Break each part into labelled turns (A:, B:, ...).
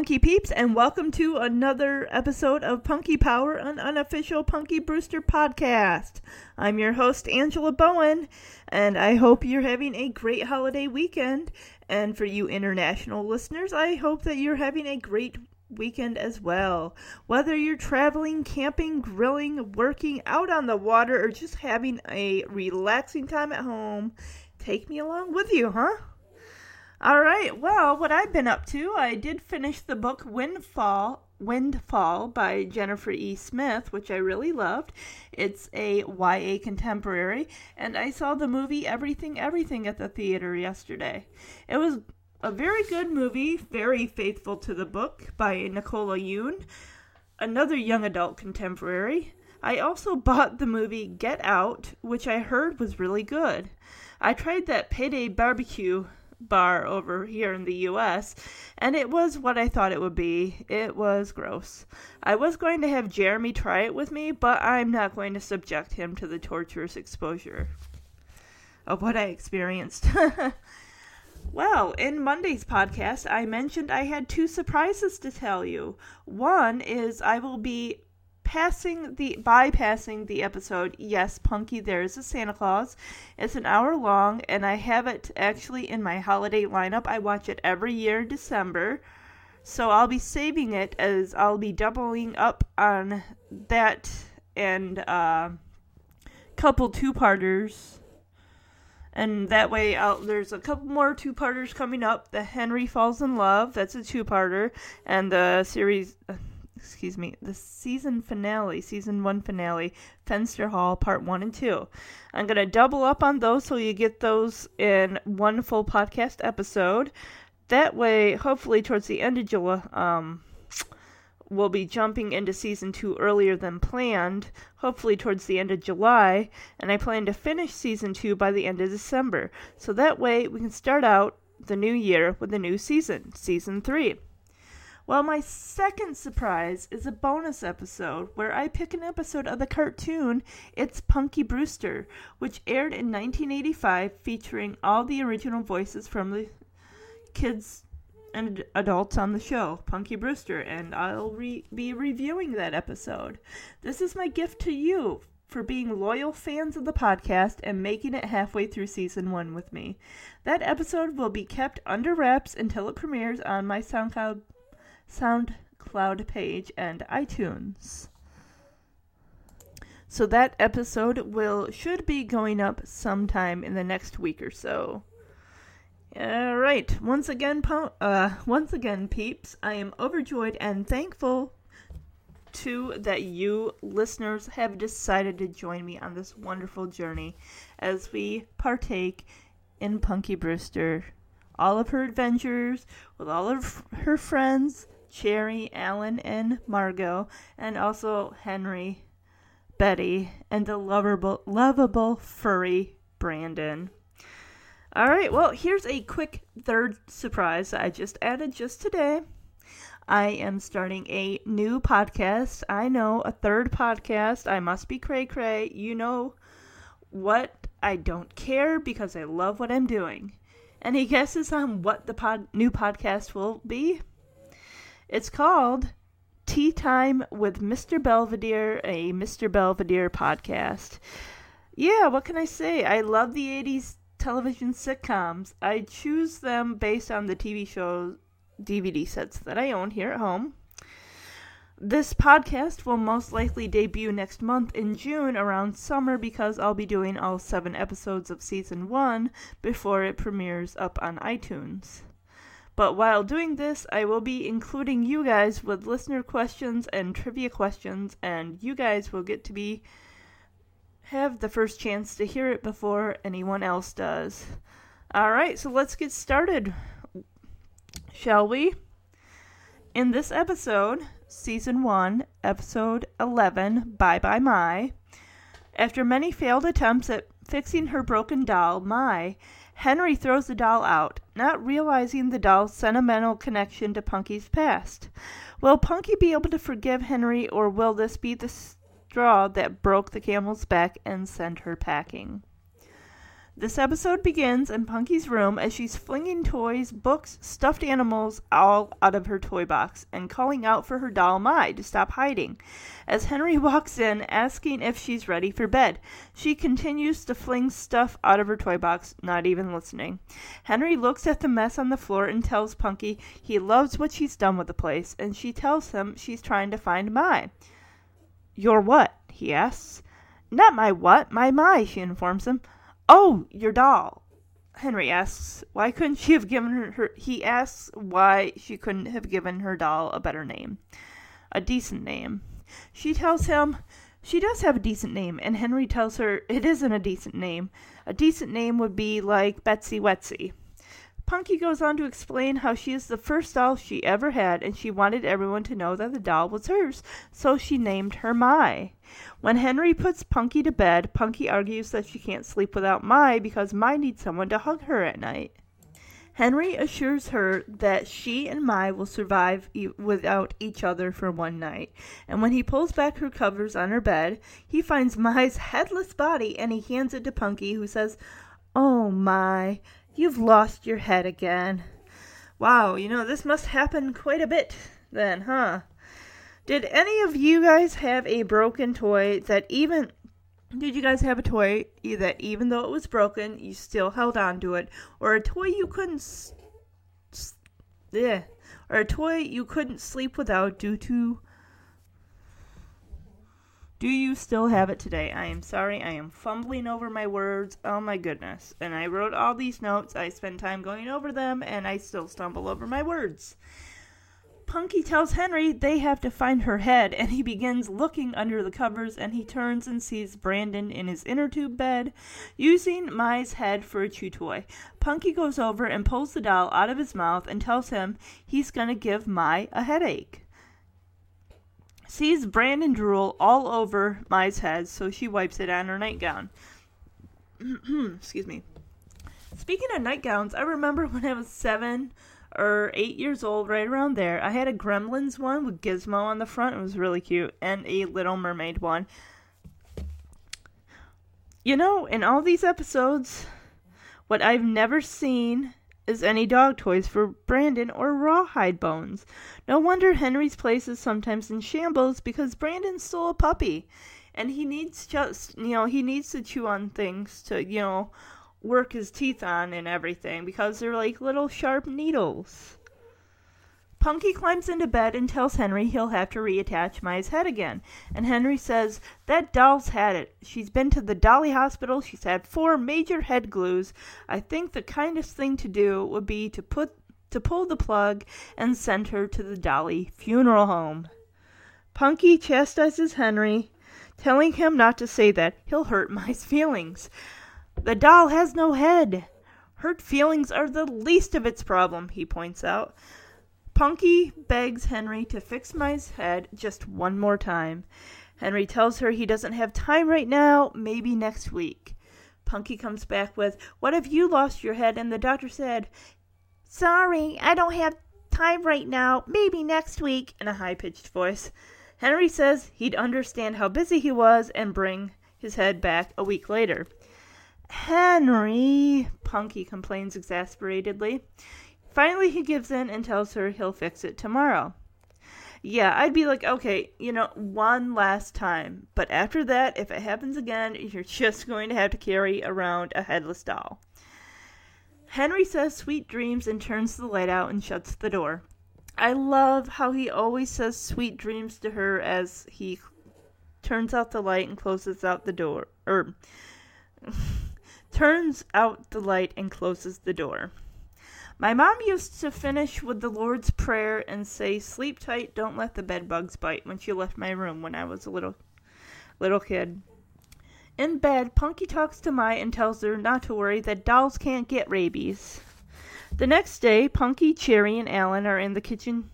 A: Punky Peeps, and welcome to another episode of Punky Power, an unofficial Punky Brewster podcast. I'm your host, Angela Bowen, and I hope you're having a great holiday weekend. And for you international listeners, I hope that you're having a great weekend as well. Whether you're traveling, camping, grilling, working out on the water, or just having a relaxing time at home, take me along with you, huh? All right. Well, what I've been up to, I did finish the book Windfall Windfall by Jennifer E. Smith, which I really loved. It's a YA contemporary, and I saw the movie Everything Everything at the theater yesterday. It was a very good movie, very faithful to the book by Nicola Yoon, another young adult contemporary. I also bought the movie Get Out, which I heard was really good. I tried that payday barbecue bar over here in the US, and it was what I thought it would be. It was gross. I was going to have Jeremy try it with me, but I'm not going to subject him to the torturous exposure of what I experienced. well, in Monday's podcast, I mentioned I had two surprises to tell you. One is I will be passing the bypassing the episode. Yes punky there's a santa claus. It's an hour long and i have it actually in my holiday lineup. I watch it every year in december. So i'll be saving it as i'll be doubling up on that and a uh, couple two-parters. And that way I'll, there's a couple more two-parters coming up. The henry falls in love that's a two-parter. And the series excuse me, the season finale, season one finale, Fenster Hall, part one and two. I'm going to double up on those so you get those in one full podcast episode. That way, hopefully, towards the end of July, um, we'll be jumping into season two earlier than planned, hopefully towards the end of July, and I plan to finish season two by the end of December. So that way, we can start out the new year with a new season, season three. Well, my second surprise is a bonus episode where I pick an episode of the cartoon It's Punky Brewster, which aired in 1985 featuring all the original voices from the kids and adults on the show, Punky Brewster, and I'll re- be reviewing that episode. This is my gift to you for being loyal fans of the podcast and making it halfway through season one with me. That episode will be kept under wraps until it premieres on my SoundCloud SoundCloud page and iTunes. So that episode will should be going up sometime in the next week or so. All right. Once again, uh, once again, peeps, I am overjoyed and thankful to that you listeners have decided to join me on this wonderful journey as we partake in Punky Brewster, all of her adventures with all of her friends, Cherry, Alan, and Margaux, and also Henry, Betty, and the lovable, lovable furry Brandon. All right, well, here's a quick third surprise I just added just today. I am starting a new podcast. I know, a third podcast. I must be cray cray. You know what? I don't care because I love what I'm doing. Any guesses on what the pod- new podcast will be? It's called Tea Time with Mr. Belvedere, a Mr. Belvedere podcast. Yeah, what can I say? I love the 80s television sitcoms. I choose them based on the TV show DVD sets that I own here at home. This podcast will most likely debut next month in June around summer because I'll be doing all seven episodes of season one before it premieres up on iTunes. But while doing this, I will be including you guys with listener questions and trivia questions, and you guys will get to be have the first chance to hear it before anyone else does. All right, so let's get started. Shall we? In this episode, season 1, episode 11, Bye Bye My, after many failed attempts at fixing her broken doll, Mai Henry throws the doll out, not realizing the doll's sentimental connection to Punky's past. Will Punky be able to forgive Henry, or will this be the straw that broke the camel's back and send her packing? This episode begins in Punky's room as she's flinging toys, books, stuffed animals all out of her toy box and calling out for her doll Mai to stop hiding. As Henry walks in, asking if she's ready for bed, she continues to fling stuff out of her toy box, not even listening. Henry looks at the mess on the floor and tells Punky he loves what she's done with the place, and she tells him she's trying to find Mai. Your what? he asks. Not my what, my Mai, she informs him. Oh, your doll. Henry asks why couldn't she have given her, her he asks why she couldn't have given her doll a better name. A decent name. She tells him she does have a decent name, and Henry tells her it isn't a decent name. A decent name would be like Betsy Wetsy. Punky goes on to explain how she is the first doll she ever had, and she wanted everyone to know that the doll was hers, so she named her Mai. When Henry puts Punky to bed, Punky argues that she can't sleep without Mai because Mai needs someone to hug her at night. Henry assures her that she and Mai will survive e- without each other for one night. And when he pulls back her covers on her bed, he finds Mai's headless body and he hands it to Punky, who says, Oh, Mai, You've lost your head again. Wow, you know, this must happen quite a bit then, huh? Did any of you guys have a broken toy that even did you guys have a toy that even though it was broken, you still held on to it or a toy you couldn't yeah, or a toy you couldn't sleep without due to do you still have it today? I am sorry, I am fumbling over my words. Oh my goodness. And I wrote all these notes. I spend time going over them, and I still stumble over my words. Punky tells Henry they have to find her head, and he begins looking under the covers, and he turns and sees Brandon in his inner tube bed, using Mai's head for a chew toy. Punky goes over and pulls the doll out of his mouth and tells him he's going to give Mai a headache sees Brandon drool all over Mai's head, so she wipes it on her nightgown. Excuse me. Speaking of nightgowns, I remember when I was seven or eight years old, right around there, I had a Gremlins one with Gizmo on the front. It was really cute, and a Little Mermaid one. You know, in all these episodes, what I've never seen is any dog toys for Brandon or Rawhide Bones. No wonder Henry's place is sometimes in shambles because Brandon stole a puppy. And he needs just, you know, he needs to chew on things to, you know, work his teeth on and everything because they're like little sharp needles. Punky climbs into bed and tells Henry he'll have to reattach Mai's head again. And Henry says, That doll's had it. She's been to the Dolly Hospital. She's had four major head glues. I think the kindest thing to do would be to put to pull the plug and send her to the Dolly funeral home. Punky chastises Henry, telling him not to say that. He'll hurt Mai's feelings. The doll has no head. Hurt feelings are the least of its problem, he points out. Punky begs Henry to fix Mai's head just one more time. Henry tells her he doesn't have time right now, maybe next week. Punky comes back with, What if you lost your head? And the doctor said, Sorry, I don't have time right now, maybe next week, in a high pitched voice. Henry says he'd understand how busy he was and bring his head back a week later. Henry, Punky complains exasperatedly. Finally, he gives in and tells her he'll fix it tomorrow. Yeah, I'd be like, okay, you know, one last time. But after that, if it happens again, you're just going to have to carry around a headless doll. Henry says sweet dreams and turns the light out and shuts the door. I love how he always says sweet dreams to her as he turns out the light and closes out the door. Or er, turns out the light and closes the door. My mom used to finish with the Lord's Prayer and say, "Sleep tight, don't let the bed bugs bite." When she left my room when I was a little little kid. In bed, Punky talks to Mai and tells her not to worry that dolls can't get rabies. The next day, Punky, Cherry, and Alan are in the kitchen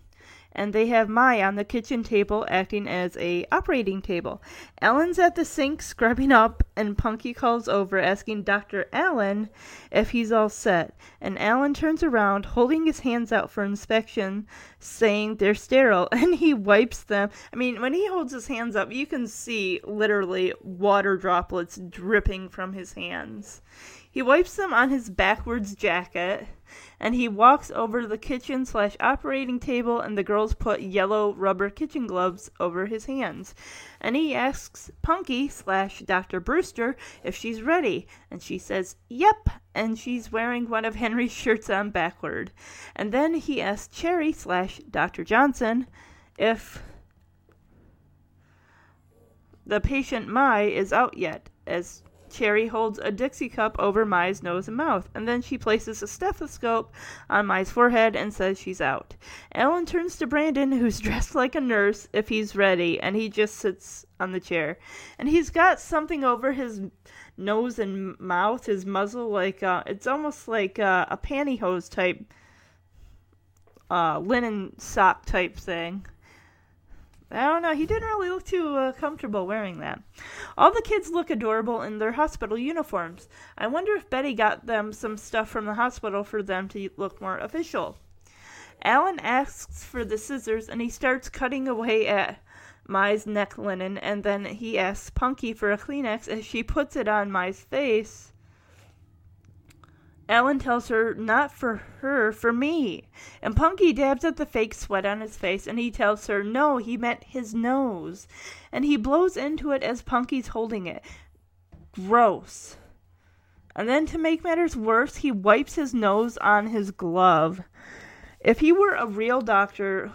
A: and they have Mai on the kitchen table acting as a operating table. Alan's at the sink scrubbing up, and Punky calls over asking Dr. Allen if he's all set. And Alan turns around, holding his hands out for inspection, saying they're sterile, and he wipes them. I mean, when he holds his hands up, you can see literally water droplets dripping from his hands. He wipes them on his backwards jacket and he walks over to the kitchen slash operating table and the girls put yellow rubber kitchen gloves over his hands. And he asks punky slash dr brewster if she's ready and she says yep and she's wearing one of henry's shirts on backward. And then he asks cherry slash dr johnson if the patient mai is out yet as Cherry holds a Dixie cup over Mai's nose and mouth, and then she places a stethoscope on Mai's forehead and says she's out. Allen turns to Brandon, who's dressed like a nurse, if he's ready, and he just sits on the chair. And he's got something over his nose and mouth, his muzzle, like uh, it's almost like uh, a pantyhose type, uh, linen sock type thing. I don't know. He didn't really look too uh, comfortable wearing that. All the kids look adorable in their hospital uniforms. I wonder if Betty got them some stuff from the hospital for them to look more official. Alan asks for the scissors and he starts cutting away at Mai's neck linen, and then he asks Punky for a Kleenex as she puts it on Mai's face. Allen tells her, not for her, for me. And Punky dabs at the fake sweat on his face, and he tells her, no, he meant his nose. And he blows into it as Punky's holding it. Gross. And then to make matters worse, he wipes his nose on his glove. If he were a real doctor,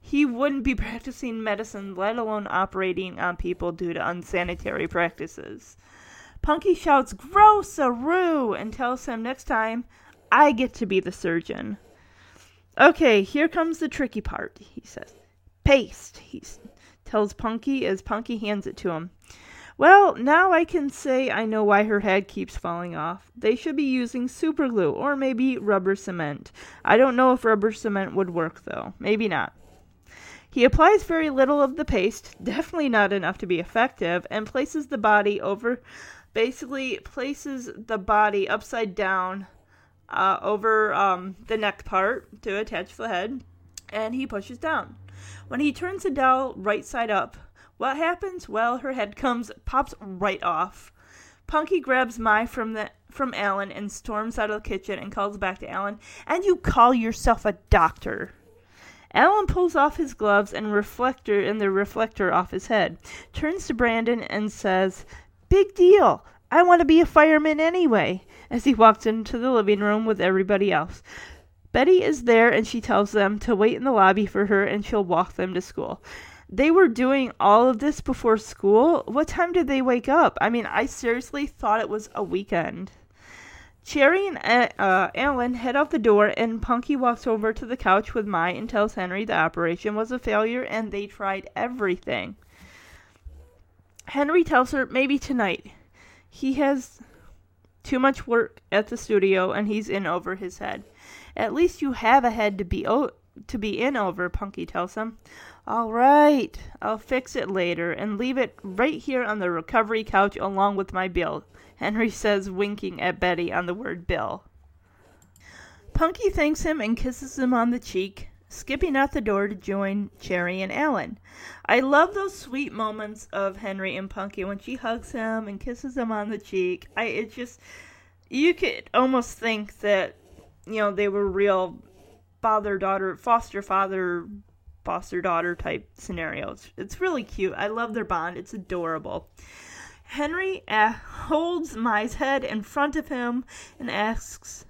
A: he wouldn't be practicing medicine, let alone operating on people due to unsanitary practices. Punky shouts, Gross-a-roo, and tells him next time, I get to be the surgeon. Okay, here comes the tricky part, he says. Paste, he tells Punky as Punky hands it to him. Well, now I can say I know why her head keeps falling off. They should be using super glue or maybe rubber cement. I don't know if rubber cement would work though. Maybe not. He applies very little of the paste, definitely not enough to be effective, and places the body over basically places the body upside down uh, over um, the neck part to attach the head, and he pushes down. When he turns the doll right side up, what happens? Well, her head comes, pops right off. Punky grabs Mai from the from Alan and storms out of the kitchen and calls back to Alan, and you call yourself a doctor. Alan pulls off his gloves and reflector and the reflector off his head, turns to Brandon and says, Big deal. I want to be a fireman anyway, as he walks into the living room with everybody else. Betty is there and she tells them to wait in the lobby for her and she'll walk them to school. They were doing all of this before school. What time did they wake up? I mean, I seriously thought it was a weekend. Cherry and uh, uh Alan head out the door, and Punky walks over to the couch with Mai and tells Henry the operation was a failure and they tried everything. Henry tells her maybe tonight. He has too much work at the studio and he's in over his head. At least you have a head to be o- to be in over, Punky tells him. All right, I'll fix it later and leave it right here on the recovery couch along with my bill, Henry says, winking at Betty on the word bill. Punky thanks him and kisses him on the cheek skipping out the door to join Cherry and Alan. I love those sweet moments of Henry and Punky when she hugs him and kisses him on the cheek. I it just you could almost think that you know they were real father daughter foster father foster daughter type scenarios. It's really cute. I love their bond. It's adorable. Henry uh, holds Mai's head in front of him and asks,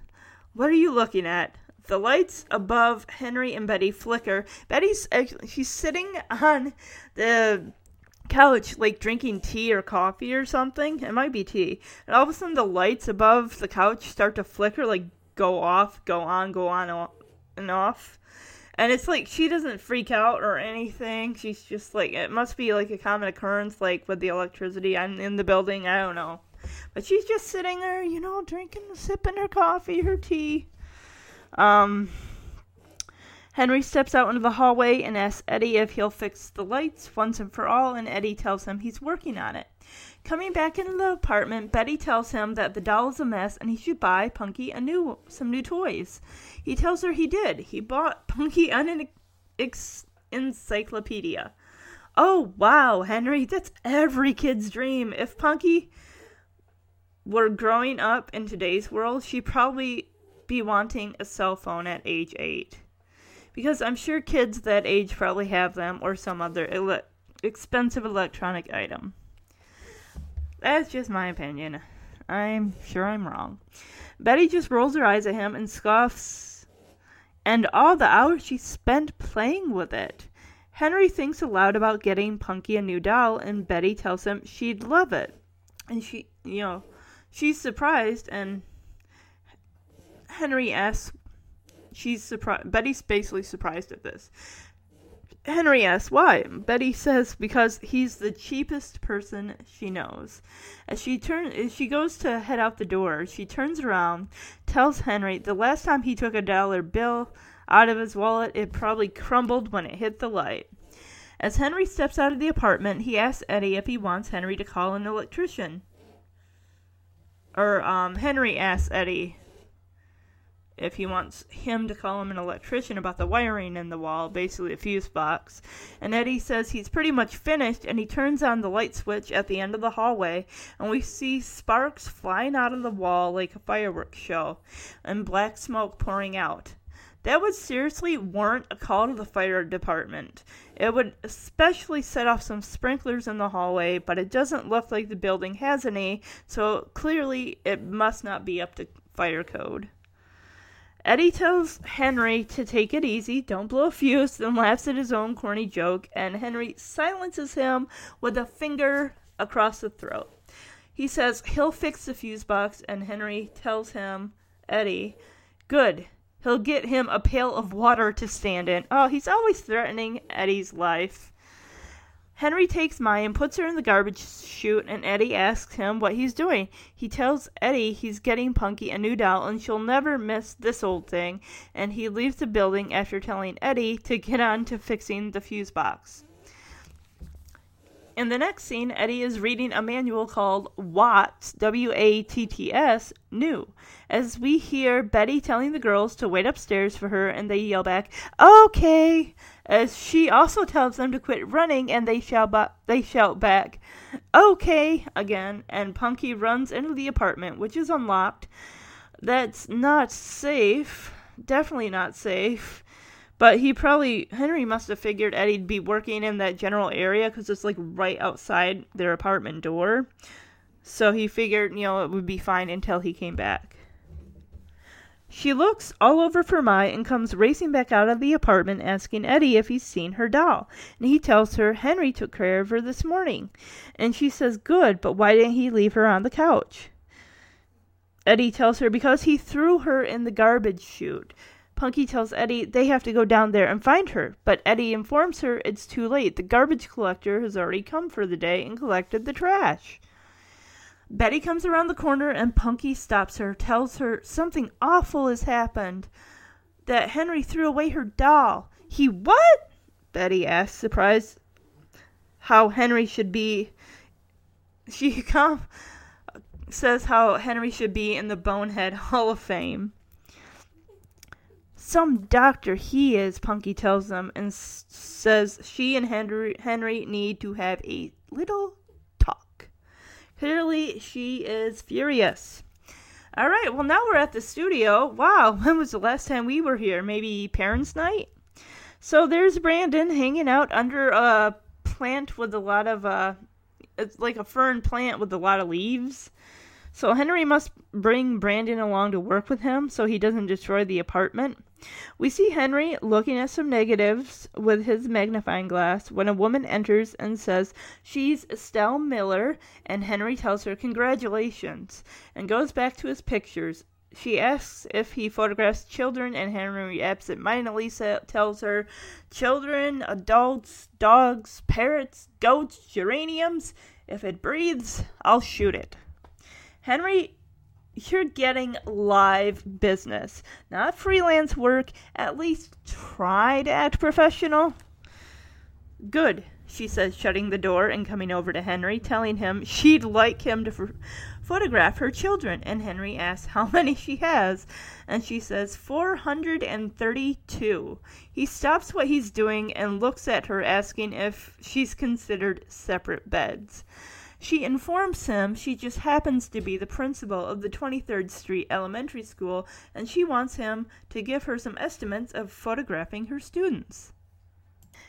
A: "What are you looking at?" The lights above Henry and Betty flicker. Betty's actually, she's sitting on the couch, like drinking tea or coffee or something. It might be tea. And all of a sudden, the lights above the couch start to flicker, like go off, go on, go on, and off. And it's like she doesn't freak out or anything. She's just like, it must be like a common occurrence, like with the electricity in the building. I don't know. But she's just sitting there, you know, drinking, sipping her coffee, her tea. Um, Henry steps out into the hallway and asks Eddie if he'll fix the lights once and for all, and Eddie tells him he's working on it. Coming back into the apartment, Betty tells him that the doll is a mess and he should buy Punky a new some new toys. He tells her he did. He bought Punky an ex- encyclopedia. Oh wow, Henry, that's every kid's dream. If Punky were growing up in today's world, she'd probably be wanting a cell phone at age 8. Because I'm sure kids that age probably have them or some other ele- expensive electronic item. That's just my opinion. I'm sure I'm wrong. Betty just rolls her eyes at him and scoffs. And all the hours she spent playing with it. Henry thinks aloud about getting Punky a new doll, and Betty tells him she'd love it. And she, you know, she's surprised, and Henry asks, she's surprised. Betty's basically surprised at this. Henry asks why. Betty says because he's the cheapest person she knows. As she turns, as she goes to head out the door, she turns around, tells Henry the last time he took a dollar bill out of his wallet, it probably crumbled when it hit the light. As Henry steps out of the apartment, he asks Eddie if he wants Henry to call an electrician. Or um, Henry asks Eddie if he wants him to call him an electrician about the wiring in the wall, basically a fuse box. And Eddie says he's pretty much finished, and he turns on the light switch at the end of the hallway, and we see sparks flying out of the wall like a fireworks show, and black smoke pouring out. That would seriously warrant a call to the fire department. It would especially set off some sprinklers in the hallway, but it doesn't look like the building has any, so clearly it must not be up to fire code. Eddie tells Henry to take it easy, don't blow a fuse, then laughs at his own corny joke, and Henry silences him with a finger across the throat. He says he'll fix the fuse box, and Henry tells him, Eddie, good, he'll get him a pail of water to stand in. Oh, he's always threatening Eddie's life. Henry takes Mai and puts her in the garbage chute, and Eddie asks him what he's doing. He tells Eddie he's getting Punky a new doll and she'll never miss this old thing, and he leaves the building after telling Eddie to get on to fixing the fuse box. In the next scene, Eddie is reading a manual called Watts, W A T T S, New, as we hear Betty telling the girls to wait upstairs for her, and they yell back, Okay! As she also tells them to quit running, and they shout, ba- they shout back, Okay! again, and Punky runs into the apartment, which is unlocked. That's not safe. Definitely not safe. But he probably Henry must have figured Eddie'd be working in that general area because it's like right outside their apartment door. So he figured, you know, it would be fine until he came back. She looks all over for Mai and comes racing back out of the apartment asking Eddie if he's seen her doll. And he tells her Henry took care of her this morning. And she says, Good, but why didn't he leave her on the couch? Eddie tells her because he threw her in the garbage chute. Punky tells Eddie they have to go down there and find her, but Eddie informs her it's too late. The garbage collector has already come for the day and collected the trash. Betty comes around the corner and Punky stops her, tells her something awful has happened. That Henry threw away her doll. He what? Betty asks, surprised how Henry should be. She come, says how Henry should be in the Bonehead Hall of Fame. Some doctor he is, Punky tells them, and s- says she and Henry, Henry need to have a little. Clearly, she is furious. All right, well, now we're at the studio. Wow, when was the last time we were here? Maybe Parents' Night? So there's Brandon hanging out under a plant with a lot of, uh, it's like a fern plant with a lot of leaves. So Henry must bring Brandon along to work with him so he doesn't destroy the apartment. We see Henry looking at some negatives with his magnifying glass when a woman enters and says she's Estelle Miller, and Henry tells her congratulations and goes back to his pictures. She asks if he photographs children, and Henry absentmindedly sa- tells her children, adults, dogs, parrots, goats, geraniums. If it breathes, I'll shoot it. Henry you're getting live business, not freelance work. At least try to act professional. Good, she says, shutting the door and coming over to Henry, telling him she'd like him to f- photograph her children. And Henry asks how many she has, and she says 432. He stops what he's doing and looks at her, asking if she's considered separate beds. She informs him she just happens to be the principal of the 23rd Street Elementary School and she wants him to give her some estimates of photographing her students.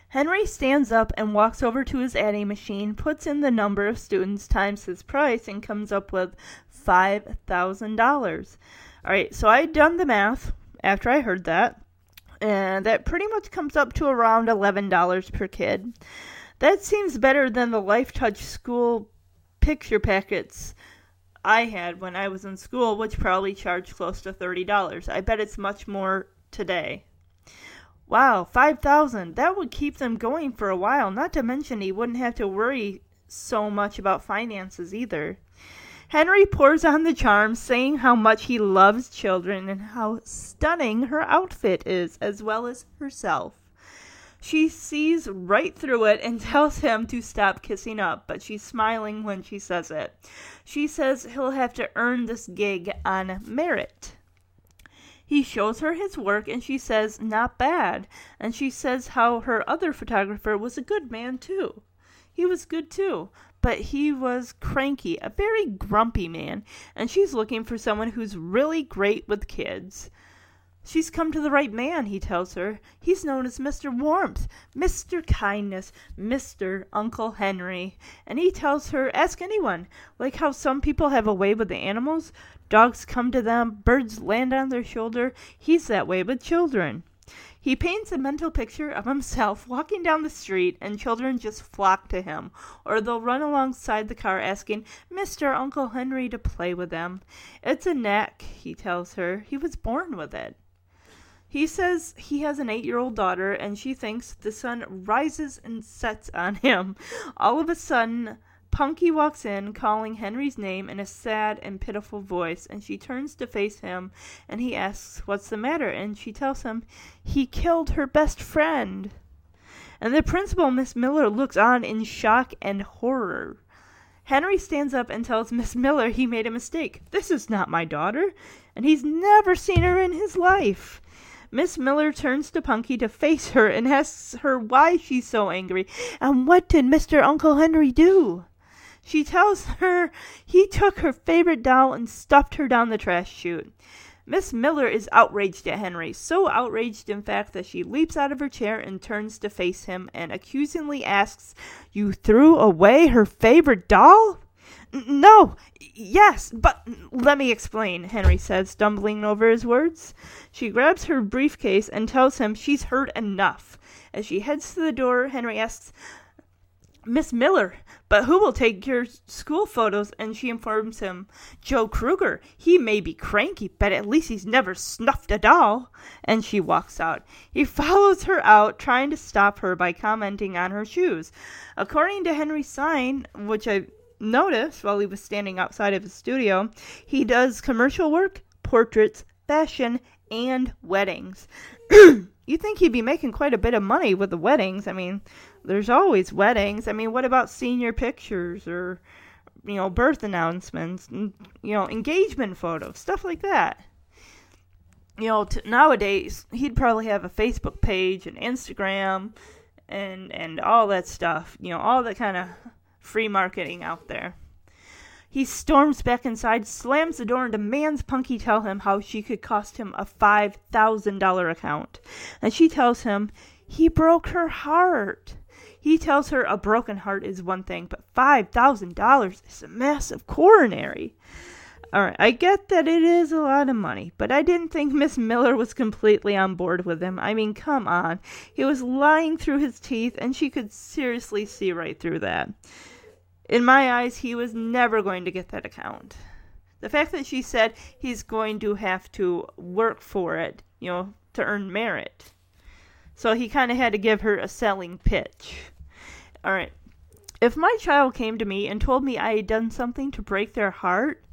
A: Henry stands up and walks over to his adding machine, puts in the number of students times his price, and comes up with $5,000. All right, so I done the math after I heard that, and that pretty much comes up to around $11 per kid. That seems better than the Lifetouch school picture packets I had when I was in school, which probably charged close to $30. I bet it's much more today. Wow, 5000 That would keep them going for a while, not to mention he wouldn't have to worry so much about finances either. Henry pours on the charm, saying how much he loves children and how stunning her outfit is, as well as herself. She sees right through it and tells him to stop kissing up, but she's smiling when she says it. She says he'll have to earn this gig on merit. He shows her his work and she says, not bad. And she says how her other photographer was a good man too. He was good too, but he was cranky, a very grumpy man, and she's looking for someone who's really great with kids. She's come to the right man, he tells her. He's known as Mr. Warmth, Mr. Kindness, Mr. Uncle Henry. And he tells her, ask anyone. Like how some people have a way with the animals. Dogs come to them, birds land on their shoulder. He's that way with children. He paints a mental picture of himself walking down the street, and children just flock to him, or they'll run alongside the car asking Mr. Uncle Henry to play with them. It's a knack, he tells her. He was born with it. He says he has an eight year old daughter, and she thinks the sun rises and sets on him. All of a sudden, Punky walks in, calling Henry's name in a sad and pitiful voice, and she turns to face him, and he asks what's the matter, and she tells him he killed her best friend. And the principal, Miss Miller, looks on in shock and horror. Henry stands up and tells Miss Miller he made a mistake. This is not my daughter, and he's never seen her in his life. Miss Miller turns to Punky to face her and asks her why she's so angry, and what did Mr. Uncle Henry do? She tells her he took her favorite doll and stuffed her down the trash chute. Miss Miller is outraged at Henry, so outraged, in fact, that she leaps out of her chair and turns to face him and accusingly asks, You threw away her favorite doll? No, yes, but let me explain, Henry says, stumbling over his words. She grabs her briefcase and tells him she's heard enough. As she heads to the door, Henry asks, Miss Miller, but who will take your school photos? And she informs him, Joe Kruger. He may be cranky, but at least he's never snuffed a doll. And she walks out. He follows her out, trying to stop her by commenting on her shoes. According to Henry's sign, which I noticed while he was standing outside of his studio, he does commercial work, portraits, fashion, and weddings. you think he'd be making quite a bit of money with the weddings. I mean, there's always weddings. I mean, what about senior pictures or, you know, birth announcements, and, you know, engagement photos, stuff like that. You know, t- nowadays he'd probably have a Facebook page and Instagram and and all that stuff. You know, all that kind of free marketing out there. He storms back inside, slams the door, and demands Punky tell him how she could cost him a $5,000 account. And she tells him he broke her heart. He tells her a broken heart is one thing, but $5,000 is a massive coronary. Alright, I get that it is a lot of money, but I didn't think Miss Miller was completely on board with him. I mean, come on. He was lying through his teeth, and she could seriously see right through that. In my eyes, he was never going to get that account. The fact that she said he's going to have to work for it, you know, to earn merit. So he kind of had to give her a selling pitch. All right. If my child came to me and told me I had done something to break their heart,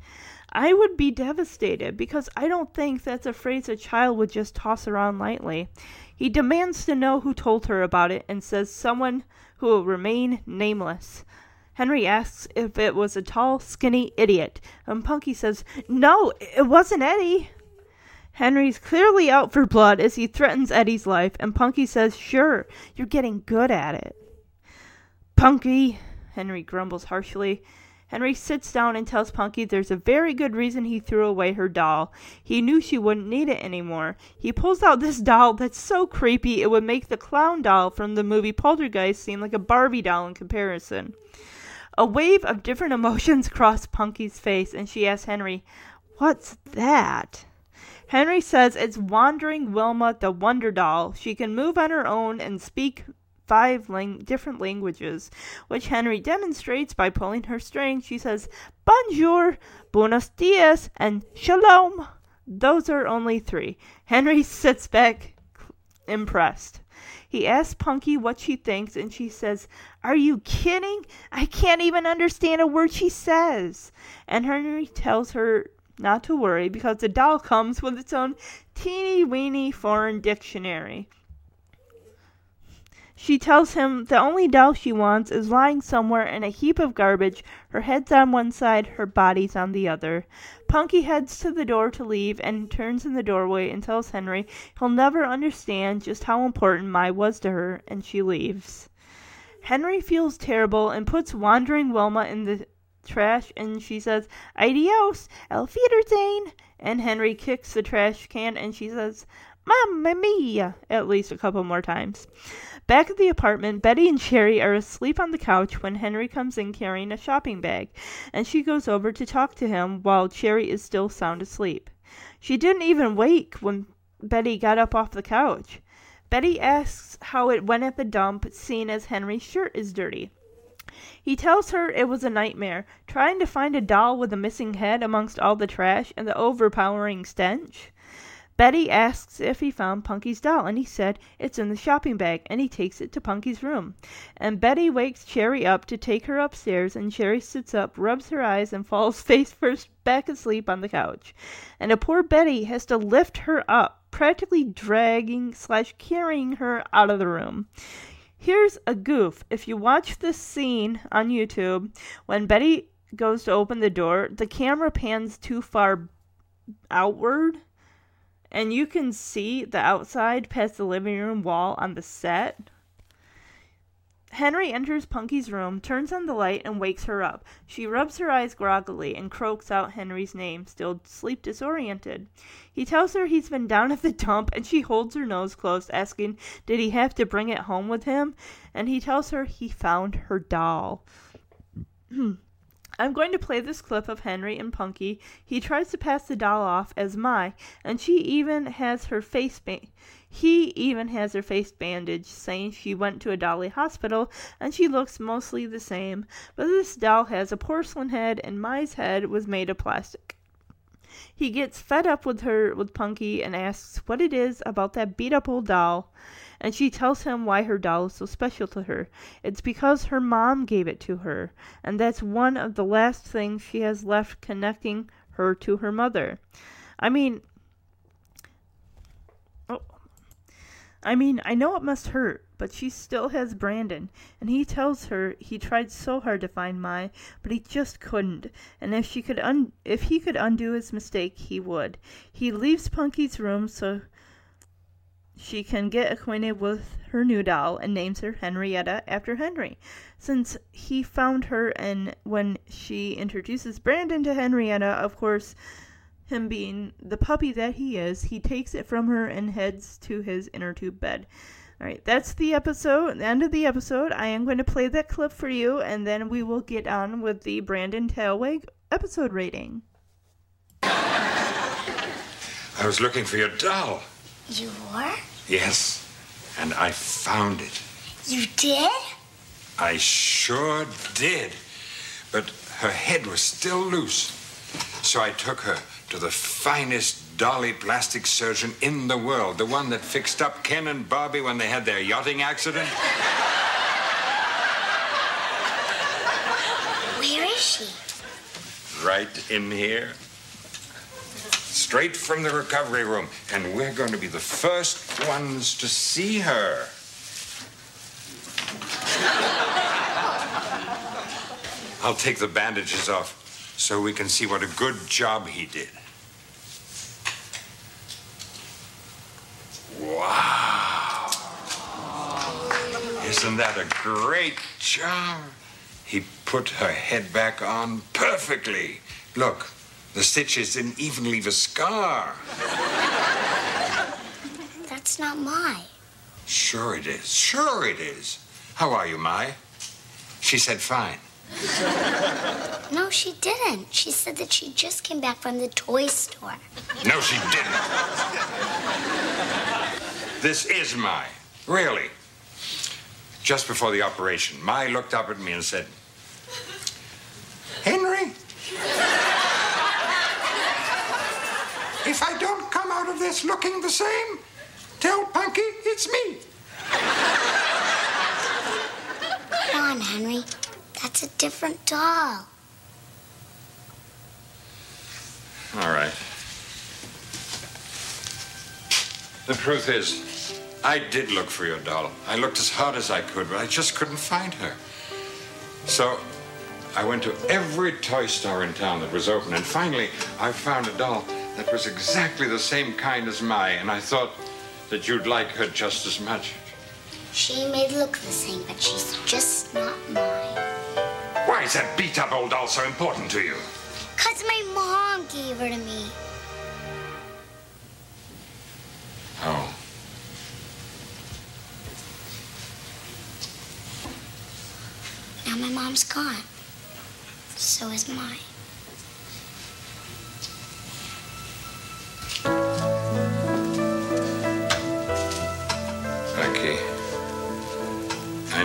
A: I would be devastated because I don't think that's a phrase a child would just toss around lightly. He demands to know who told her about it and says someone who will remain nameless. Henry asks if it was a tall, skinny idiot, and Punky says, No, it wasn't Eddie. Henry's clearly out for blood as he threatens Eddie's life, and Punky says, Sure, you're getting good at it. Punky, Henry grumbles harshly, Henry sits down and tells Punky there's a very good reason he threw away her doll. He knew she wouldn't need it anymore. He pulls out this doll that's so creepy it would make the clown doll from the movie Poltergeist seem like a Barbie doll in comparison. A wave of different emotions cross Punky's face, and she asks Henry, What's that? Henry says it's Wandering Wilma the Wonder Doll. She can move on her own and speak five different languages, which Henry demonstrates by pulling her string. She says, Bonjour, Buenos dias, and Shalom. Those are only three. Henry sits back impressed. He asks Punky what she thinks, and she says, Are you kidding? I can't even understand a word she says. And Henry tells her not to worry because the doll comes with its own teeny weeny foreign dictionary. She tells him the only doll she wants is lying somewhere in a heap of garbage, her head's on one side, her body's on the other. Punky heads to the door to leave and turns in the doorway and tells Henry he'll never understand just how important Mai was to her, and she leaves. Henry feels terrible and puts Wandering Wilma in the trash and she says, Adios, Auf Wiedersehen. And Henry kicks the trash can and she says, Mamma mia, at least a couple more times. Back at the apartment, Betty and Cherie are asleep on the couch when Henry comes in carrying a shopping bag, and she goes over to talk to him while Cherie is still sound asleep. She didn't even wake when Betty got up off the couch. Betty asks how it went at the dump, seeing as Henry's shirt is dirty. He tells her it was a nightmare, trying to find a doll with a missing head amongst all the trash and the overpowering stench. Betty asks if he found Punky's doll, and he said it's in the shopping bag, and he takes it to Punky's room. And Betty wakes Cherry up to take her upstairs, and Cherry sits up, rubs her eyes, and falls face first back asleep on the couch. And a poor Betty has to lift her up, practically dragging slash carrying her out of the room. Here's a goof. If you watch this scene on YouTube, when Betty goes to open the door, the camera pans too far outward and you can see the outside past the living room wall on the set. Henry enters Punky's room, turns on the light, and wakes her up. She rubs her eyes groggily and croaks out Henry's name, still sleep disoriented. He tells her he's been down at the dump, and she holds her nose closed, asking, Did he have to bring it home with him? And he tells her he found her doll. I'm going to play this clip of Henry and Punky. He tries to pass the doll off as Mai, and she even has her face ba- he even has her face bandaged, saying she went to a dolly hospital and she looks mostly the same, but this doll has a porcelain head and Mai's head was made of plastic. He gets fed up with her with Punky and asks what it is about that beat up old doll and she tells him why her doll is so special to her. It's because her mom gave it to her, and that's one of the last things she has left connecting her to her mother. I mean, oh, I mean, I know it must hurt, but she still has Brandon, and he tells her he tried so hard to find Mai, but he just couldn't. And if she could un- if he could undo his mistake, he would. He leaves Punky's room so she can get acquainted with her new doll and names her Henrietta after Henry. Since he found her and when she introduces Brandon to Henrietta, of course, him being the puppy that he is, he takes it from her and heads to his inner tube bed. All right, that's the episode, the end of the episode. I am going to play that clip for you, and then we will get on with the Brandon Tailwag episode rating.
B: I was looking for your doll.
C: You were?
B: Yes, and I found it.
C: You did?
B: I sure did. But her head was still loose. So I took her to the finest dolly plastic surgeon in the world, the one that fixed up Ken and Barbie when they had their yachting accident.
C: Where is she?
B: Right in here. Straight from the recovery room. And we're going to be the first ones to see her. I'll take the bandages off so we can see what a good job he did. Wow. Isn't that a great job? He put her head back on perfectly. Look, the stitches didn't even leave a scar.
C: That's not my.
B: Sure it is. Sure it is. How are you, Mai? She said fine.
C: No, she didn't. She said that she just came back from the toy store.
B: No, she didn't. this is Mai. Really. Just before the operation, Mai looked up at me and said, Henry, if I don't come out of this looking the same, tell Punky it's me.
C: Come on, Henry. That's a different doll.
B: All right. The truth is, I did look for your doll. I looked as hard as I could, but I just couldn't find her. So I went to every toy store in town that was open, and finally I found a doll that was exactly the same kind as Mai, and I thought that you'd like her just as much.
C: She may look the same, but she's just not mine.
B: Why is that beat up old doll so important to you?
C: Because my mom gave her to me.
B: Oh.
C: Now my mom's gone. So is mine.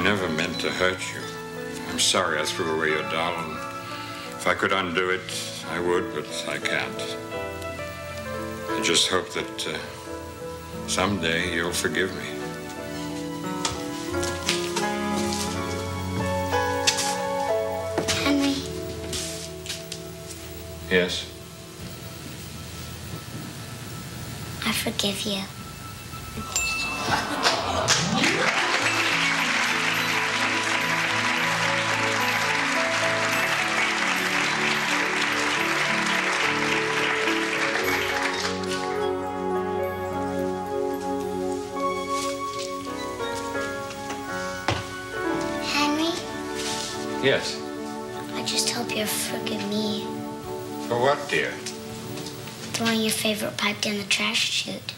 B: Never meant to hurt you. I'm sorry I threw away your doll, and if I could undo it, I would, but I can't. I just hope that uh, someday you'll forgive me.
C: Henry,
B: Yes?
C: I forgive you.
B: Yes.
C: I just hope you'll forgive me
B: For what, dear?
C: throwing your favorite pipe down the trash chute.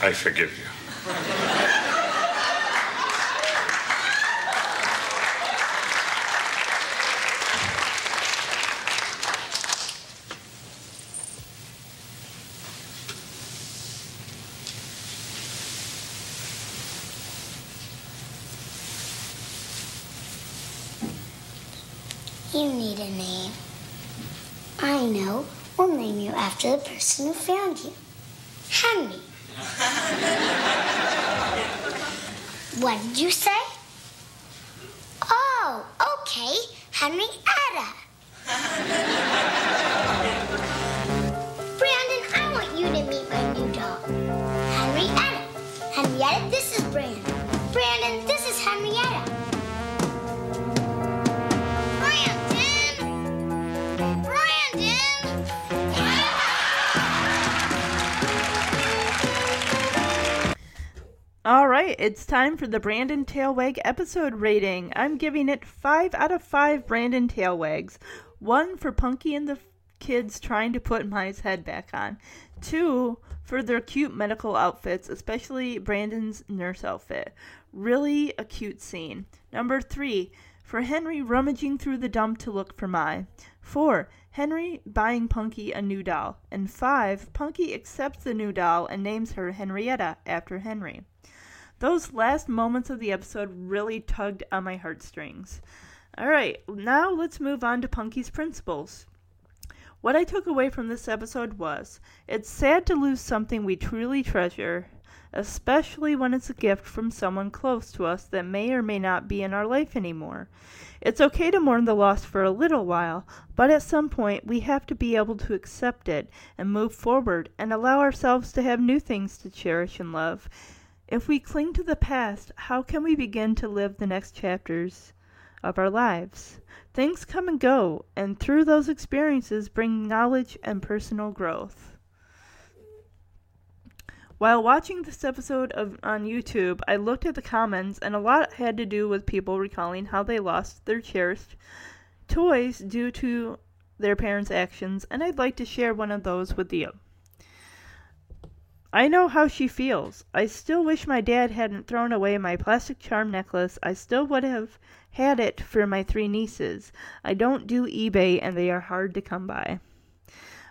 B: I forgive you.
C: You need a name. I know. We'll name you after the person
A: right, it's time for the Brandon Tailwag episode rating. I'm giving it 5 out of 5 Brandon Tailwags. 1 for Punky and the kids trying to put Mai's head back on. 2 for their cute medical outfits, especially Brandon's nurse outfit. Really a cute scene. Number 3 for Henry rummaging through the dump to look for Mai. 4. Henry buying Punky a new doll. And 5. Punky accepts the new doll and names her Henrietta after Henry. Those last moments of the episode really tugged on my heartstrings. All right, now let's move on to Punky's principles. What I took away from this episode was it's sad to lose something we truly treasure, especially when it's a gift from someone close to us that may or may not be in our life anymore. It's okay to mourn the loss for a little while, but at some point we have to be able to accept it and move forward and allow ourselves to have new things to cherish and love. If we cling to the past, how can we begin to live the next chapters of our lives. Things come and go, and through those experiences bring knowledge and personal growth. While watching this episode of on YouTube, I looked at the comments and a lot had to do with people recalling how they lost their cherished toys due to their parents' actions, and I'd like to share one of those with you. I know how she feels. I still wish my dad hadn't thrown away my plastic charm necklace. I still would have had it for my three nieces. I don't do eBay and they are hard to come by.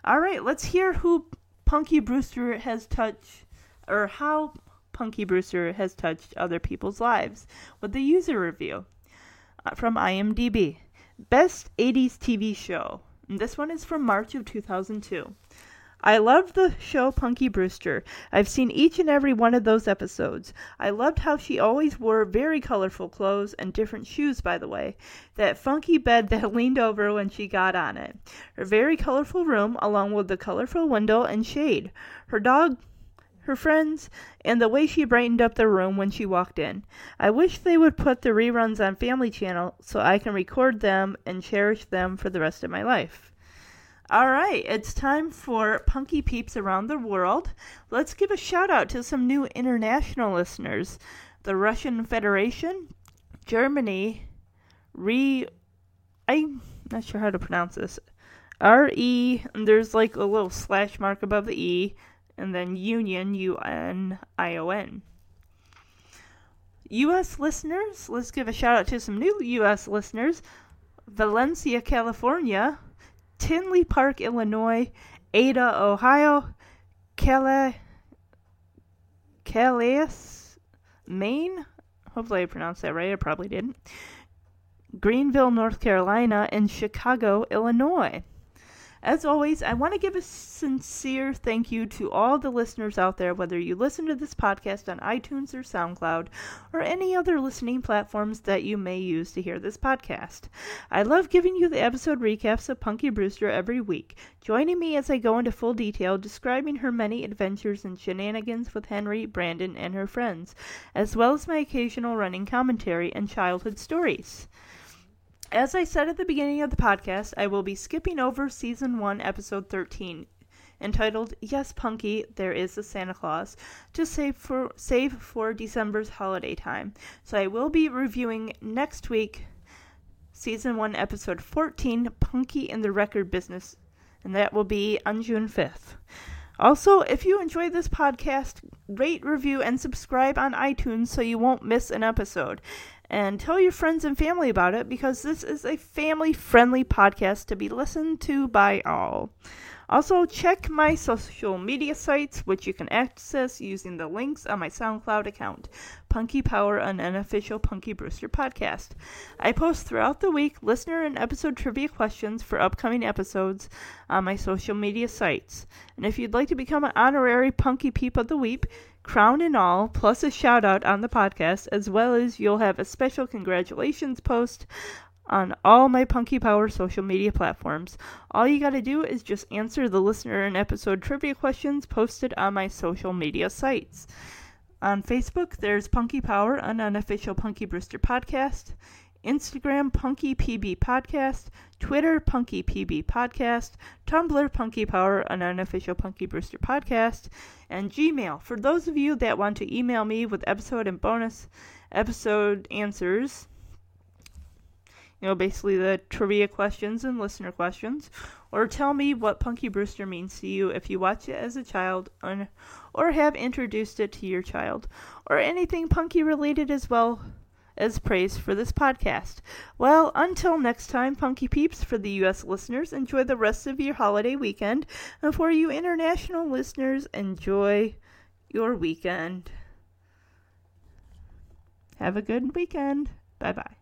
A: All right, let's hear who Punky Brewster has touched or how Punky Brewster has touched other people's lives with the user review uh, from IMDb. Best 80s TV show. This one is from March of 2002. I loved the show Punky Brewster. I've seen each and every one of those episodes. I loved how she always wore very colorful clothes and different shoes, by the way. That funky bed that leaned over when she got on it. Her very colorful room, along with the colorful window and shade. Her dog her friends, and the way she brightened up the room when she walked in. I wish they would put the reruns on Family Channel so I can record them and cherish them for the rest of my life. All right, it's time for Punky Peeps around the world. Let's give a shout out to some new international listeners the Russian Federation, Germany, Re. I'm not sure how to pronounce this. R E, there's like a little slash mark above the E, and then Union, U N I O N. U.S. listeners, let's give a shout out to some new U.S. listeners. Valencia, California, Tinley Park, Illinois, Ada, Ohio, Calais, Maine. Hopefully I pronounced that right. I probably didn't. Greenville, North Carolina, and Chicago, Illinois. As always, I want to give a sincere thank you to all the listeners out there, whether you listen to this podcast on iTunes or SoundCloud or any other listening platforms that you may use to hear this podcast. I love giving you the episode recaps of Punky Brewster every week, joining me as I go into full detail describing her many adventures and shenanigans with Henry, Brandon, and her friends, as well as my occasional running commentary and childhood stories. As I said at the beginning of the podcast, I will be skipping over season 1, episode 13, entitled Yes, Punky, There is a Santa Claus, to save for save for December's holiday time. So I will be reviewing next week season 1, episode 14, Punky in the Record Business, and that will be on June 5th. Also, if you enjoy this podcast, rate, review, and subscribe on iTunes so you won't miss an episode and tell your friends and family about it because this is a family friendly podcast to be listened to by all. Also, check my social media sites, which you can access using the links on my SoundCloud account, Punky Power, an unofficial Punky Brewster podcast. I post throughout the week listener and episode trivia questions for upcoming episodes on my social media sites. And if you'd like to become an honorary Punky Peep of the Week, crown and all, plus a shout out on the podcast, as well as you'll have a special congratulations post on all my Punky Power social media platforms. All you gotta do is just answer the listener and episode trivia questions posted on my social media sites. On Facebook, there's Punky Power, an unofficial Punky Brewster podcast. Instagram, Punky PB Podcast. Twitter, Punky PB Podcast. Tumblr, Punky Power, an unofficial Punky Brewster podcast. And Gmail, for those of you that want to email me with episode and bonus episode answers you know, basically the trivia questions and listener questions, or tell me what Punky Brewster means to you if you watch it as a child or have introduced it to your child, or anything Punky related as well as praise for this podcast. Well, until next time, Punky Peeps, for the U.S. listeners, enjoy the rest of your holiday weekend, and for you international listeners, enjoy your weekend. Have a good weekend. Bye bye.